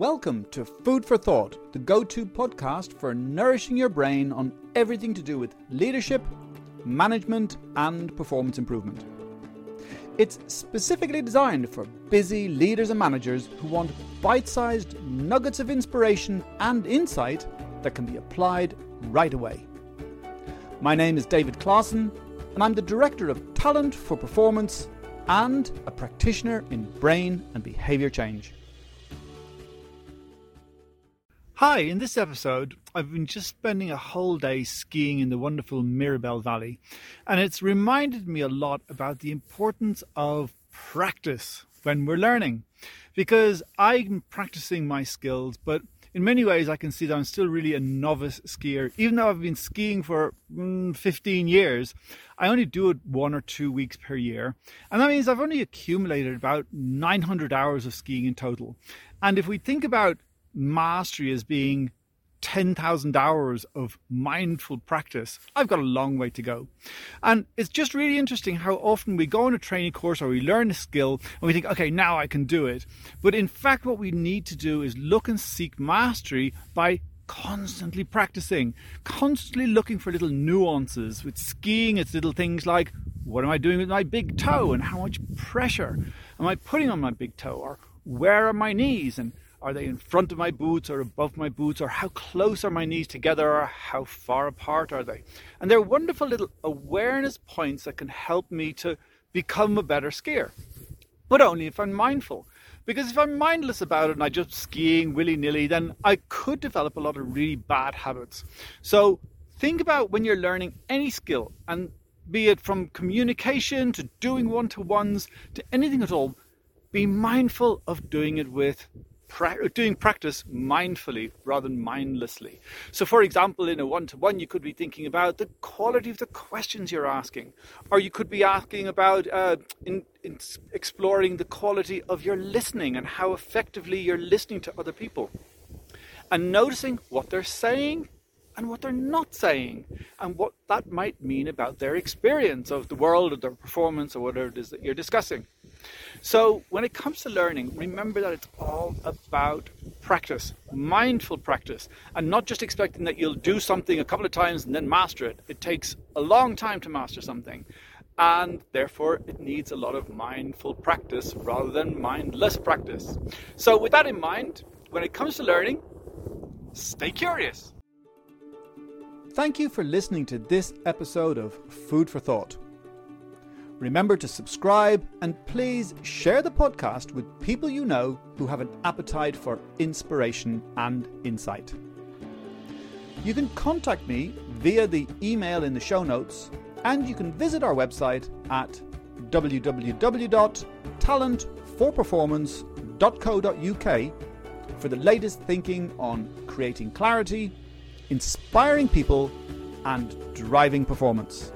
Welcome to Food for Thought, the go to podcast for nourishing your brain on everything to do with leadership, management, and performance improvement. It's specifically designed for busy leaders and managers who want bite sized nuggets of inspiration and insight that can be applied right away. My name is David Klaasen, and I'm the Director of Talent for Performance and a practitioner in brain and behaviour change. Hi, in this episode, I've been just spending a whole day skiing in the wonderful Meribel Valley, and it's reminded me a lot about the importance of practice when we're learning. Because I'm practicing my skills, but in many ways, I can see that I'm still really a novice skier. Even though I've been skiing for mm, 15 years, I only do it one or two weeks per year. And that means I've only accumulated about 900 hours of skiing in total. And if we think about mastery as being 10,000 hours of mindful practice, I've got a long way to go. And it's just really interesting how often we go on a training course or we learn a skill and we think, okay, now I can do it. But in fact, what we need to do is look and seek mastery by constantly practicing, constantly looking for little nuances. With skiing, it's little things like, what am I doing with my big toe and how much pressure am I putting on my big toe? Or where are my knees? And are they in front of my boots or above my boots? Or how close are my knees together? Or how far apart are they? And they're wonderful little awareness points that can help me to become a better skier. But only if I'm mindful. Because if I'm mindless about it and I just skiing willy nilly, then I could develop a lot of really bad habits. So think about when you're learning any skill, and be it from communication to doing one to ones to anything at all, be mindful of doing it with pra- doing practice mindfully rather than mindlessly. So, for example, in a one to one, you could be thinking about the quality of the questions you're asking, or you could be asking about uh, in, in exploring the quality of your listening and how effectively you're listening to other people, and noticing what they're saying and what they're not saying, and what that might mean about their experience of the world or their performance or whatever it is that you're discussing. So, when it comes to learning, remember that it's all about practice, mindful practice, and not just expecting that you'll do something a couple of times and then master it. It takes a long time to master something, and therefore it needs a lot of mindful practice rather than mindless practice. So, with that in mind, when it comes to learning, stay curious. Thank you for listening to this episode of Food for Thought. Remember to subscribe and please share the podcast with people you know who have an appetite for inspiration and insight. You can contact me via the email in the show notes, and you can visit our website at www.talentforperformance.co.uk for the latest thinking on creating clarity, inspiring people, and driving performance.